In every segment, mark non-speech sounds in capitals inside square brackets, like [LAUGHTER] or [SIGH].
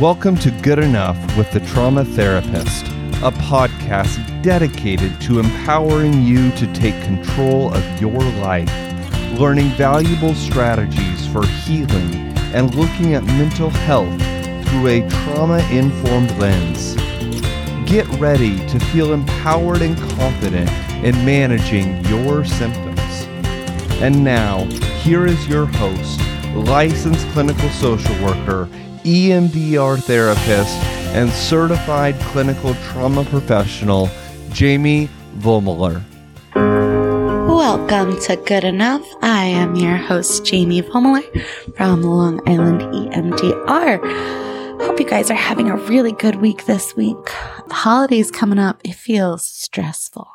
Welcome to Good Enough with the Trauma Therapist, a podcast dedicated to empowering you to take control of your life, learning valuable strategies for healing, and looking at mental health through a trauma informed lens. Get ready to feel empowered and confident in managing your symptoms. And now, here is your host, licensed clinical social worker, EMDR therapist, and certified clinical trauma professional, Jamie Vollmuller. Welcome to Good Enough. I am your host, Jamie Vollmuller from Long Island EMDR. Hope you guys are having a really good week this week. The holidays coming up, it feels stressful.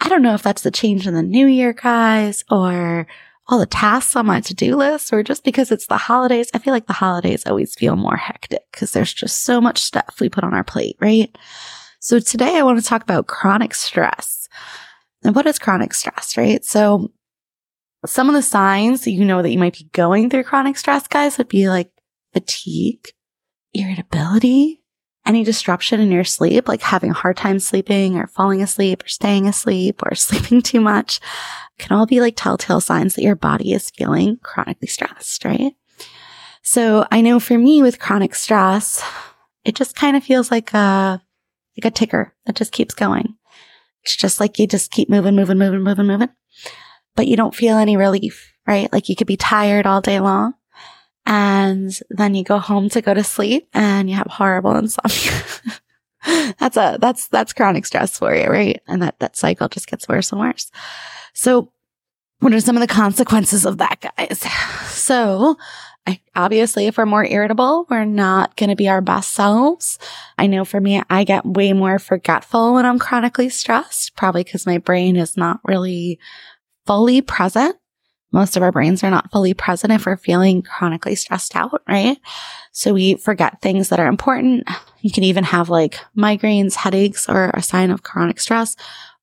I don't know if that's the change in the new year, guys, or all the tasks on my to-do list or just because it's the holidays. I feel like the holidays always feel more hectic because there's just so much stuff we put on our plate, right? So today I want to talk about chronic stress. And what is chronic stress, right? So some of the signs that you know that you might be going through chronic stress, guys, would be like fatigue, irritability, any disruption in your sleep, like having a hard time sleeping or falling asleep or staying asleep or [LAUGHS] sleeping too much, can all be like telltale signs that your body is feeling chronically stressed, right? So I know for me with chronic stress, it just kind of feels like a, like a ticker that just keeps going. It's just like you just keep moving, moving, moving, moving, moving, but you don't feel any relief, right? Like you could be tired all day long and then you go home to go to sleep and you have horrible insomnia. [LAUGHS] that's a, that's, that's chronic stress for you, right? And that, that cycle just gets worse and worse. So what are some of the consequences of that, guys? So I, obviously, if we're more irritable, we're not going to be our best selves. I know for me, I get way more forgetful when I'm chronically stressed, probably because my brain is not really fully present most of our brains are not fully present if we're feeling chronically stressed out, right? So we forget things that are important. You can even have like migraines, headaches, or a sign of chronic stress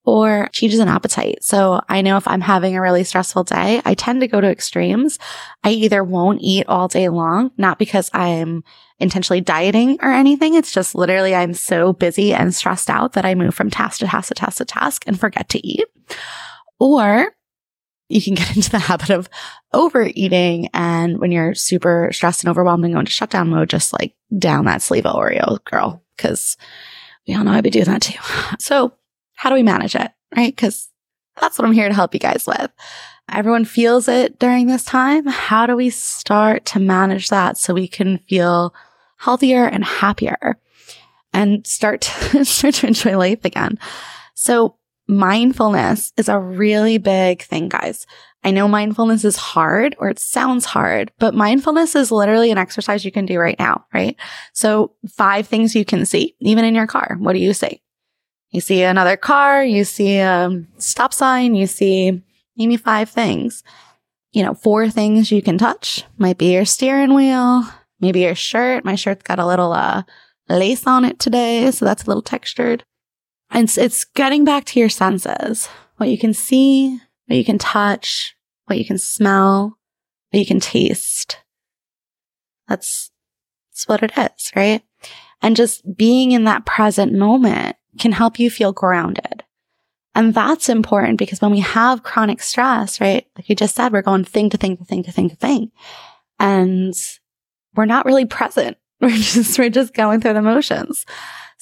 or changes in appetite. So I know if I'm having a really stressful day, I tend to go to extremes. I either won't eat all day long, not because I'm intentionally dieting or anything. It's just literally I'm so busy and stressed out that I move from task to task to task to task and forget to eat. Or you can get [LAUGHS] into the habit of overeating. And when you're super stressed and overwhelmed and going to shutdown mode, just like down that sleeve of Oreo girl. Cause we all know I'd be doing that too. [LAUGHS] So how do we manage it? Right. Cause that's what I'm here to help you guys with. Everyone feels it during this time. How do we start to manage that so we can feel healthier and happier and start to, [LAUGHS] start to enjoy life again? So mindfulness is a really big thing, guys. I know mindfulness is hard or it sounds hard, but mindfulness is literally an exercise you can do right now, right? So five things you can see, even in your car. What do you see? You see another car, you see a stop sign, you see maybe five things. You know, four things you can touch might be your steering wheel, maybe your shirt. My shirt's got a little, uh, lace on it today. So that's a little textured. And it's, it's getting back to your senses, what you can see, what you can touch, what you can smell, what you can taste. That's, that's what it is, right? And just being in that present moment can help you feel grounded. And that's important because when we have chronic stress, right? Like you just said, we're going thing to thing to thing to thing to thing. And we're not really present. [LAUGHS] We're just, we're just going through the motions.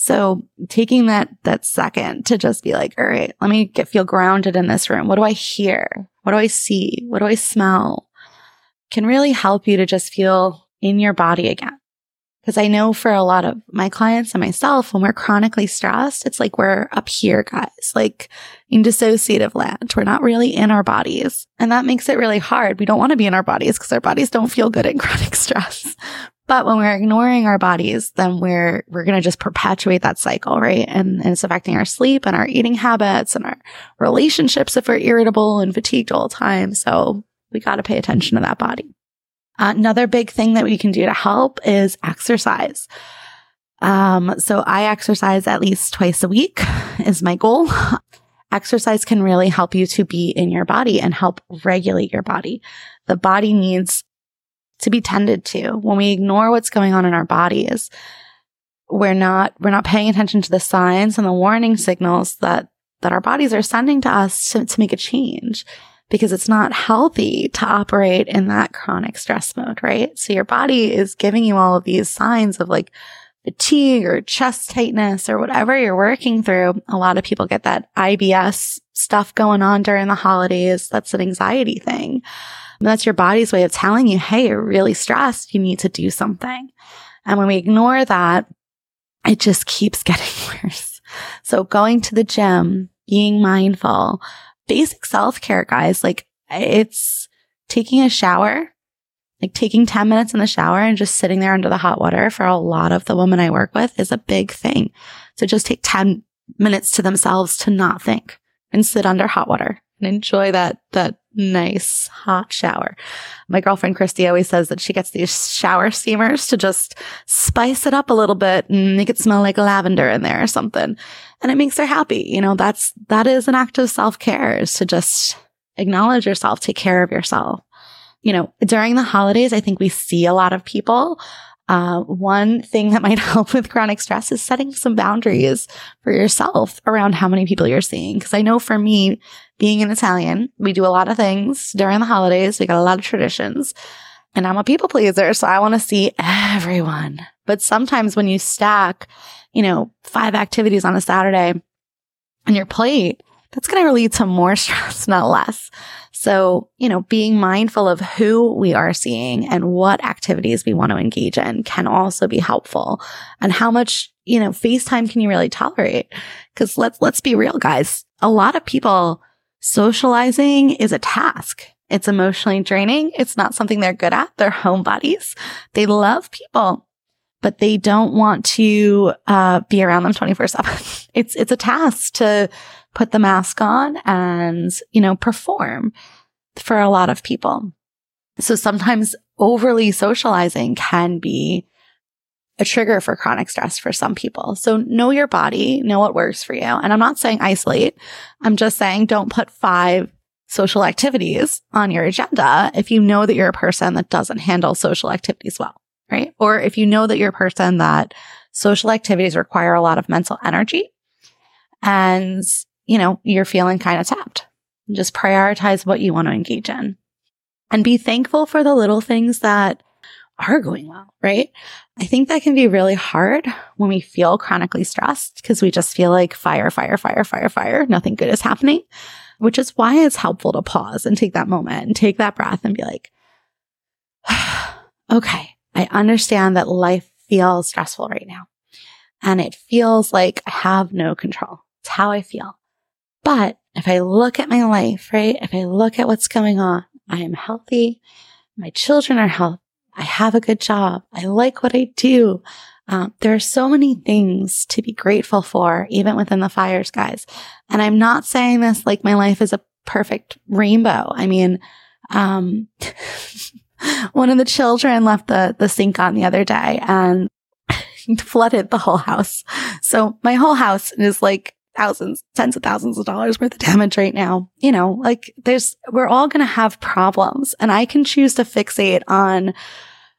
So taking that, that second to just be like, all right, let me get, feel grounded in this room. What do I hear? What do I see? What do I smell? Can really help you to just feel in your body again. Cause I know for a lot of my clients and myself, when we're chronically stressed, it's like we're up here, guys, like in dissociative land. We're not really in our bodies. And that makes it really hard. We don't want to be in our bodies because our bodies don't feel good in [LAUGHS] chronic stress. But when we're ignoring our bodies, then we're, we're going to just perpetuate that cycle, right? And, and, it's affecting our sleep and our eating habits and our relationships if we're irritable and fatigued all the time. So we got to pay attention to that body. Another big thing that we can do to help is exercise. Um, so I exercise at least twice a week is my goal. [LAUGHS] exercise can really help you to be in your body and help regulate your body. The body needs to be tended to. When we ignore what's going on in our bodies, we're not, we're not paying attention to the signs and the warning signals that, that our bodies are sending to us to, to make a change because it's not healthy to operate in that chronic stress mode, right? So your body is giving you all of these signs of like fatigue or chest tightness or whatever you're working through. A lot of people get that IBS stuff going on during the holidays. That's an anxiety thing. And that's your body's way of telling you, Hey, you're really stressed. You need to do something. And when we ignore that, it just keeps [LAUGHS] getting worse. So going to the gym, being mindful, basic self care, guys, like it's taking a shower, like taking 10 minutes in the shower and just sitting there under the hot water for a lot of the women I work with is a big thing. So just take 10 minutes to themselves to not think and sit under hot water and enjoy that, that nice hot shower. My girlfriend Christy always says that she gets these shower steamers to just spice it up a little bit and make it smell like lavender in there or something. And it makes her happy. You know, that's, that is an act of self care is to just acknowledge yourself, take care of yourself. You know, during the holidays, I think we see a lot of people uh, one thing that might [LAUGHS] help with chronic stress is setting some boundaries for yourself around how many people you're seeing. Because I know for me, being an Italian, we do a lot of things during the holidays. We got a lot of traditions. And I'm a people pleaser, so I want to see everyone. But sometimes when you stack, you know, five activities on a Saturday on your plate, that's going to lead to more [LAUGHS] stress, not less. So, you know, being mindful of who we are seeing and what activities we want to engage in can also be helpful. And how much, you know, FaceTime can you really tolerate? Cause let's, let's be real, guys. A lot of people socializing is a task. It's emotionally draining. It's not something they're good at. They're homebodies. They love people, but they don't want to uh, be around them 24 seven. [LAUGHS] It's, it's a task to put the mask on and, you know, perform for a lot of people. So sometimes overly socializing can be a trigger for chronic stress for some people. So know your body, know what works for you. And I'm not saying isolate. I'm just saying don't put five social activities on your agenda if you know that you're a person that doesn't handle social activities well, right? Or if you know that you're a person that social activities require a lot of mental energy and, you know, you're feeling kind of tapped. Just prioritize what you want to engage in and be thankful for the little things that are going well, right? I think that can be really hard when we feel chronically stressed because we just feel like fire, fire, fire, fire, fire. Nothing good is happening, which is why it's helpful to pause and take that moment and take that breath and be like, [SIGHS] okay, I understand that life feels stressful right now. And it feels like I have no control. It's how I feel. But if I look at my life, right? If I look at what's going on, I am healthy. My children are healthy. I have a good job. I like what I do. Um, there are so many things to be grateful for, even within the fires, guys. And I'm not saying this like my life is a perfect rainbow. I mean, um, [LAUGHS] one of the children left the, the sink on the other day and [LAUGHS] flooded the whole house. So my whole house is like thousands, tens of thousands of dollars worth of damage right now. You know, like there's, we're all going to have problems and I can choose to fixate on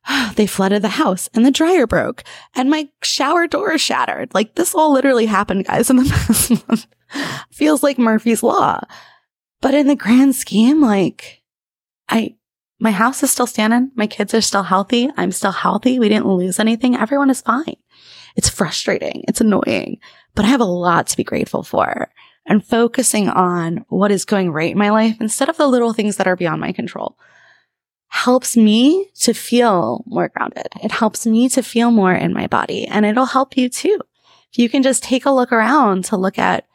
[SIGHS] they flooded the house and the dryer broke and my shower door shattered. Like this all literally happened, guys, in the [LAUGHS] past month. Feels like Murphy's Law. But in the grand scheme, like I, my house is still standing. My kids are still healthy. I'm still healthy. We didn't lose anything. Everyone is fine. It's frustrating. It's annoying, but I have a lot to be grateful for and focusing on what is going right in my life instead of the little things that are beyond my control helps me to feel more grounded. It helps me to feel more in my body and it'll help you too. If you can just take a look around to look at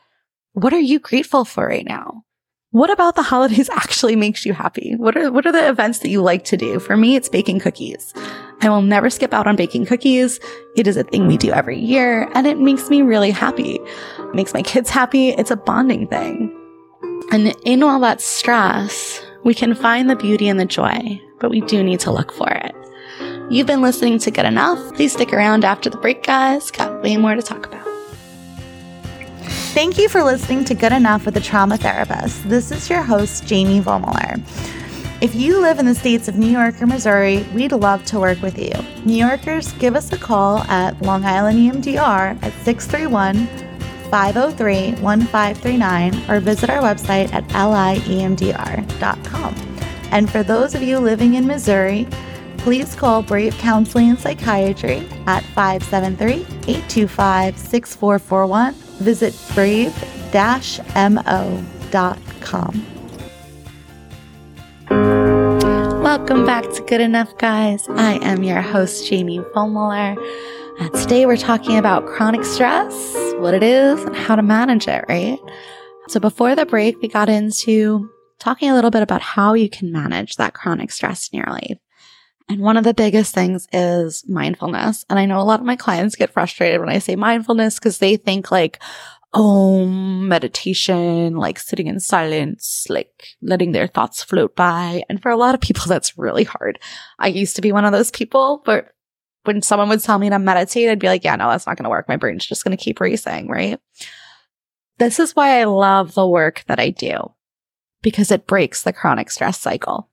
what are you grateful for right now? What about the holidays [LAUGHS] actually makes you happy? What are, what are the events that you like to do? For me, it's baking cookies. I will never skip out on baking cookies. It is a thing we do every year and it makes me really happy. It makes my kids happy. It's a bonding thing. And in all that stress, we can find the beauty and the joy but we do need to look for it. You've been listening to Good Enough. Please stick around after the break, guys. Got way more to talk about. Thank you for listening to Good Enough with a Trauma Therapist. This is your host, Jamie Vollmuller. If you live in the states of New York or Missouri, we'd love to work with you. New Yorkers, give us a call at Long Island EMDR at 631 503 1539 or visit our website at liemdr.com. And for those of you living in Missouri, please call Brave Counseling and Psychiatry at 573 825 6441. Visit brave-mo.com. Welcome back to Good Enough Guys. I am your host, Jamie Vollmuller. And uh, today we're talking about chronic stress, what it is, and how to manage it, right? So before the break, we got into talking a little bit about how you can manage that chronic stress in your life. And one of the biggest things is mindfulness. And I know a lot of my clients get frustrated when I say mindfulness because they think like, om meditation, like sitting in silence, like letting their thoughts float by. And for a lot of people, [LAUGHS] that's really hard. I used to be one of those people, but when someone would tell me to meditate, I'd be like, yeah, no, that's not going to work. My brain's just going to keep racing, right? This is why I love the work that I do because it breaks the chronic stress cycle,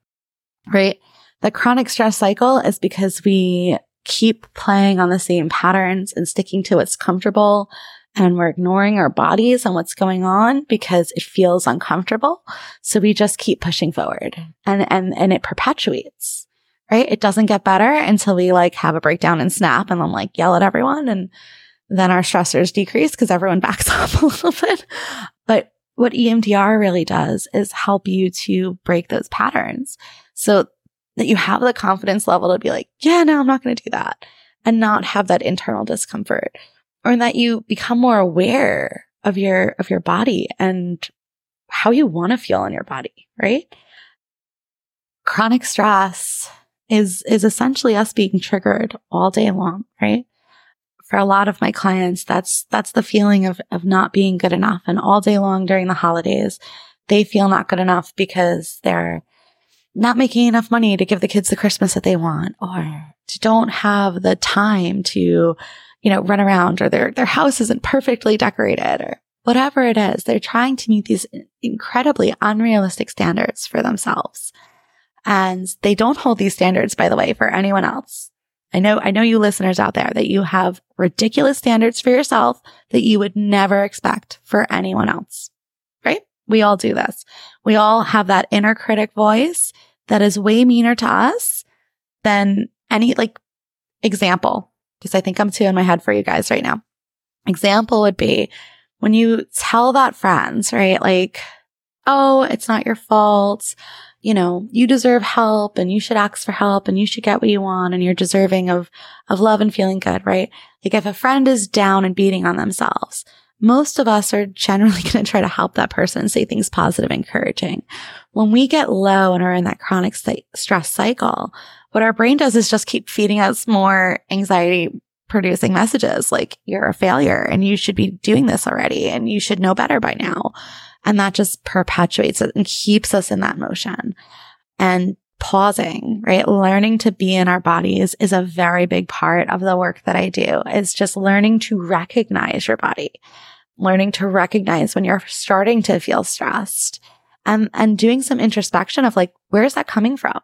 right? The chronic stress cycle is because we keep playing on the same patterns and sticking to what's comfortable and we're ignoring our bodies and what's going on because it feels uncomfortable. So we just keep pushing forward and, and, and it perpetuates, right? It doesn't get better until we like have a breakdown and snap and then like yell at everyone. And then our stressors decrease because everyone [LAUGHS] backs off a little bit. But what EMDR really does is help you to break those patterns so that you have the confidence level to be like, yeah, no, I'm not going to do that and not have that internal discomfort or that you become more aware of your, of your body and how you want to feel in your body, right? Chronic stress is, is essentially us being triggered all day long, right? For a lot of my clients, that's, that's the feeling of, of not being good enough. And all day long during the holidays, they feel not good enough because they're not making enough money to give the kids the Christmas that they want or don't have the time to you know, run around or their, their house isn't perfectly decorated or whatever it is. They're trying to meet these incredibly unrealistic standards for themselves. And they don't hold these standards, by the way, for anyone else. I know, I know you listeners out there that you have ridiculous standards for yourself that you would never expect for anyone else, right? We all do this. We all have that inner critic voice that is way meaner to us than any like example because I think I'm too in my head for you guys right now. Example would be when you tell that friends, right? Like, oh, it's not your fault. You know, you deserve help and you should ask for help and you should get what you want and you're deserving of, of love and feeling good, right? Like if a friend is down and beating on themselves, most of us are generally [LAUGHS] going to try to help that person say things positive, encouraging. When we get low and are in that chronic st- stress cycle, what our brain does is just keep feeding us more anxiety producing messages like you're a failure and you should be doing this already and you should know better by now. And that just perpetuates it and keeps us in that motion and pausing, right? Learning to be in our bodies is a very big part of the work that I do. It's just learning to recognize your body, learning to recognize when you're starting to feel stressed and, and doing some introspection of like, where is that coming from?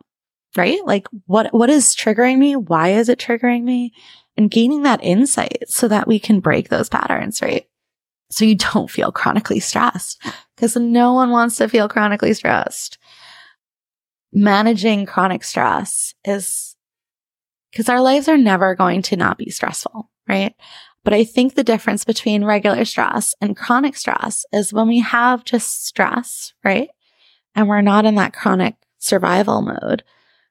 Right? Like what, what is triggering me? Why is it triggering me? And gaining that insight so that we can break those patterns, right? So you don't feel chronically stressed because no one wants to feel chronically stressed. Managing chronic stress is because our lives are never going to not be stressful, right? But I think the difference between regular stress and chronic stress is when we have just stress, right? And we're not in that chronic survival mode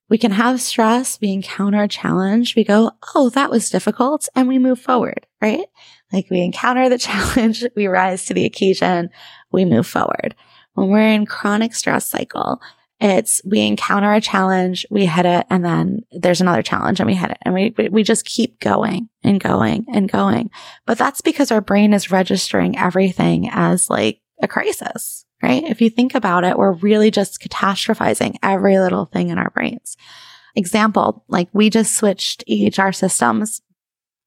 we can have stress, we encounter a challenge, we go, Oh, that was difficult. And we move forward, right? Like we encounter the [LAUGHS] challenge, we rise to the occasion, we move forward. When we're in chronic stress cycle, it's we encounter a challenge, we hit it, and then there's another challenge and we hit it. And we, we just keep going and going and going. But that's because our brain is registering everything as like a crisis, right? If you think about it, we're really just catastrophizing every little thing in our brains. Example, like we just switched EHR systems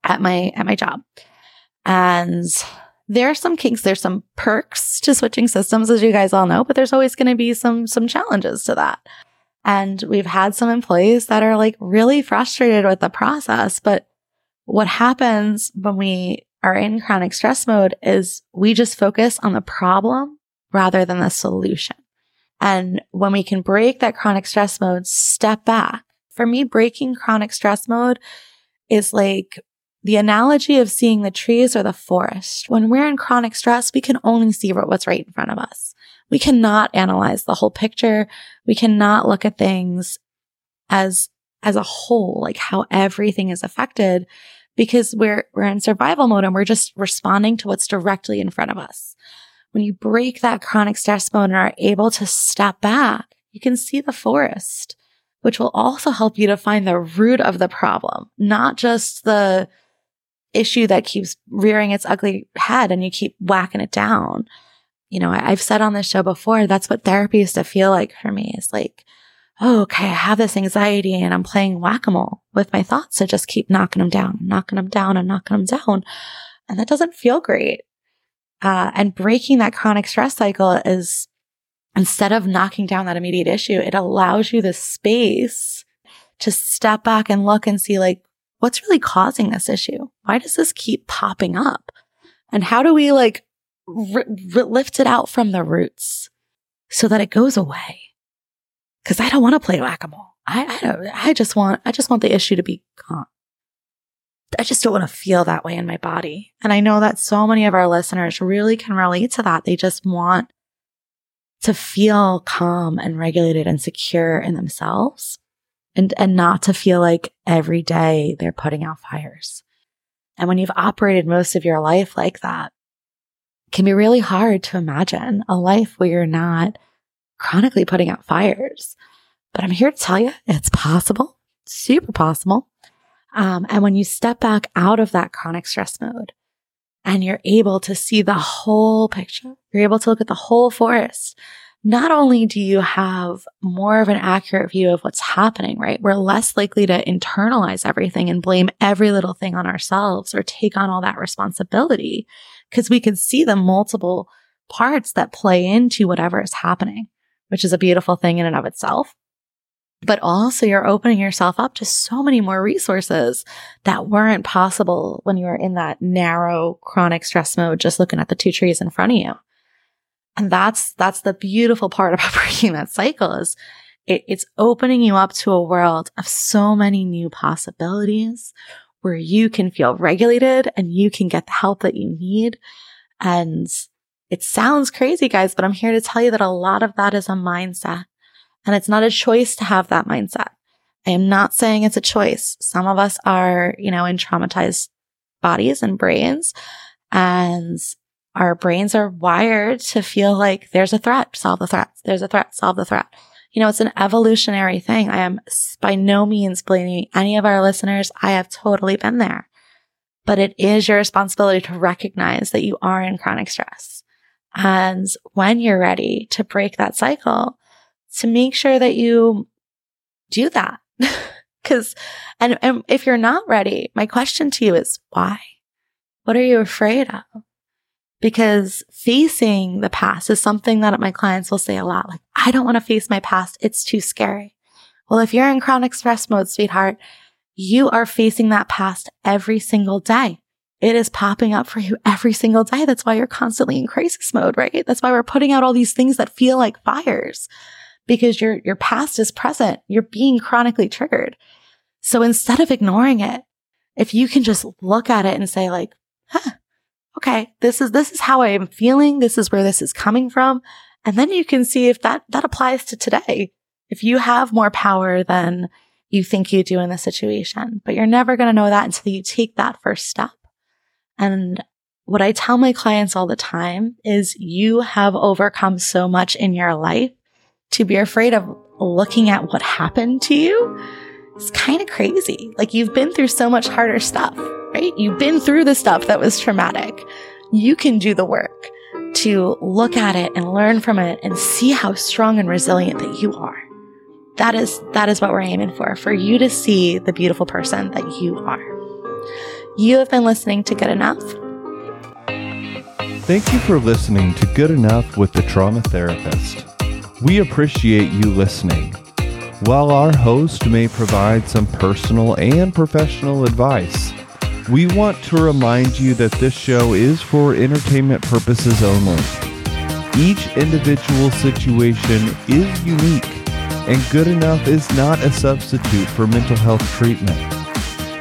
at my, at my job. And there are some kinks, there's some perks to switching systems, as you guys all know, but there's always going to be some, some challenges to that. And we've had some employees that are like really frustrated with the process. But what happens when we are in chronic stress mode is we just focus on the problem rather than the solution. And when we can break that chronic stress mode, step back. For me, breaking chronic stress mode is like the analogy of seeing the trees or the forest. When we're in chronic stress, we can only see what's right in front of us. We cannot analyze the whole picture. We cannot look at things as, as a whole, like how everything is affected because we're, we're in survival mode and we're just responding to what's directly in front of us. When you break that chronic stress mode and are able to step back, you can see the forest, which will also help you to find the root of the problem, not just the issue that keeps rearing its ugly head and you keep whacking it down. You know, I, have said on this show before, that's what therapy used to feel like for me is like, oh, okay, I have this anxiety and I'm playing whack-a-mole with my thoughts to just keep knocking them down, knocking them down and knocking them down. And that doesn't feel great. Uh, and breaking that chronic stress cycle is instead of knocking down that immediate issue, it allows you the space to step back and look and see like, what's really causing this issue? Why does this keep popping up? And how do we like r- r- lift it out from the roots so that it goes away? Cause I don't want to play whack-a-mole. I, I don't, I just want, I just want the issue to be gone. I just don't want to feel that way in my body. And I know that so many of our listeners really can relate to that. They just want to feel calm and regulated and secure in themselves and, and not to feel like every day they're putting out fires. And when you've operated most of your life like that, it can be really hard to imagine a life where you're not chronically putting out fires. But I'm here to tell you it's possible, super possible. Um, and when you step back out of that chronic stress mode and you're able to see the whole picture, you're able to look at the whole forest. Not only do you have more of an accurate view of what's happening, right? We're less likely to internalize everything and blame every little thing on ourselves or take on all that responsibility because we can see the multiple parts that play into whatever is happening, which is a beautiful thing in and of itself but also you're opening yourself up to so many more resources that weren't possible when you were in that narrow chronic stress mode, just looking at the two trees in front of you. And that's, that's the beautiful part [LAUGHS] about breaking that cycle is it, it's opening you up to a world of so many new possibilities where you can feel regulated and you can get the help that you need. And it sounds crazy, guys, but I'm here to tell you that a lot of that is a mindset. And it's not a choice to have that mindset. I am not saying it's a choice. Some of us are, you know, in traumatized bodies and brains and our brains are wired to feel like there's a threat, solve the threat. There's a threat, solve the threat. You know, it's an evolutionary thing. I am by no means blaming any of our listeners. I have totally been there, but it is your responsibility to recognize that you are in chronic stress. And when you're ready to break that cycle, to make sure that you do that. [LAUGHS] Cause, and, and if you're not ready, my question to you is why? What are you afraid of? Because facing the past is something that my clients will say a lot. Like, I don't want to face my past. It's too scary. Well, if you're in chronic stress mode, sweetheart, you are facing that past every single day. It is popping up for you every single day. That's why you're constantly in crisis mode, right? That's why we're putting out all these things that feel like fires because your, your past is present. You're being chronically triggered. So instead of ignoring it, if you can just look at it and say like, huh, okay, this is, this is how I am feeling. This is where this is coming from. And then you can see if that, that applies to today. If you have more power than you think you do in the situation, but you're never going to know that until you take that first step. And what I tell my clients all the time is you have overcome so much in your life to be afraid of looking at what happened to you It's kind of crazy. Like you've been through so much harder stuff, right? You've been through the stuff that was traumatic. You can do the work to look at it and learn from it and see how strong and resilient that you are. That is, that is what we're aiming for, for you to see the beautiful person that you are. You have been listening to Good Enough. Thank you for listening to Good Enough with the Trauma Therapist. We appreciate you listening. while our host may provide some personal and professional advice. We want to remind you that this show is for entertainment purposes only. Each individual situation is unique, and good enough is not a substitute for mental health treatment.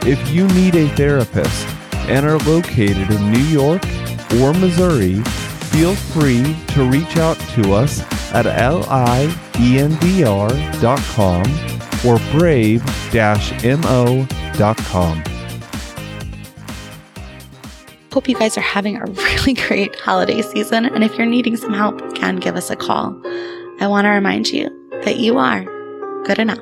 If you need a therapist and are located in New York or Missouri, feel free to reach out to us at liemdr.com or brave-mo.com. Hope you guys are having a [LAUGHS] really great holiday season. And if you're needing some help, can give us a call. I want to remind you that you are good enough.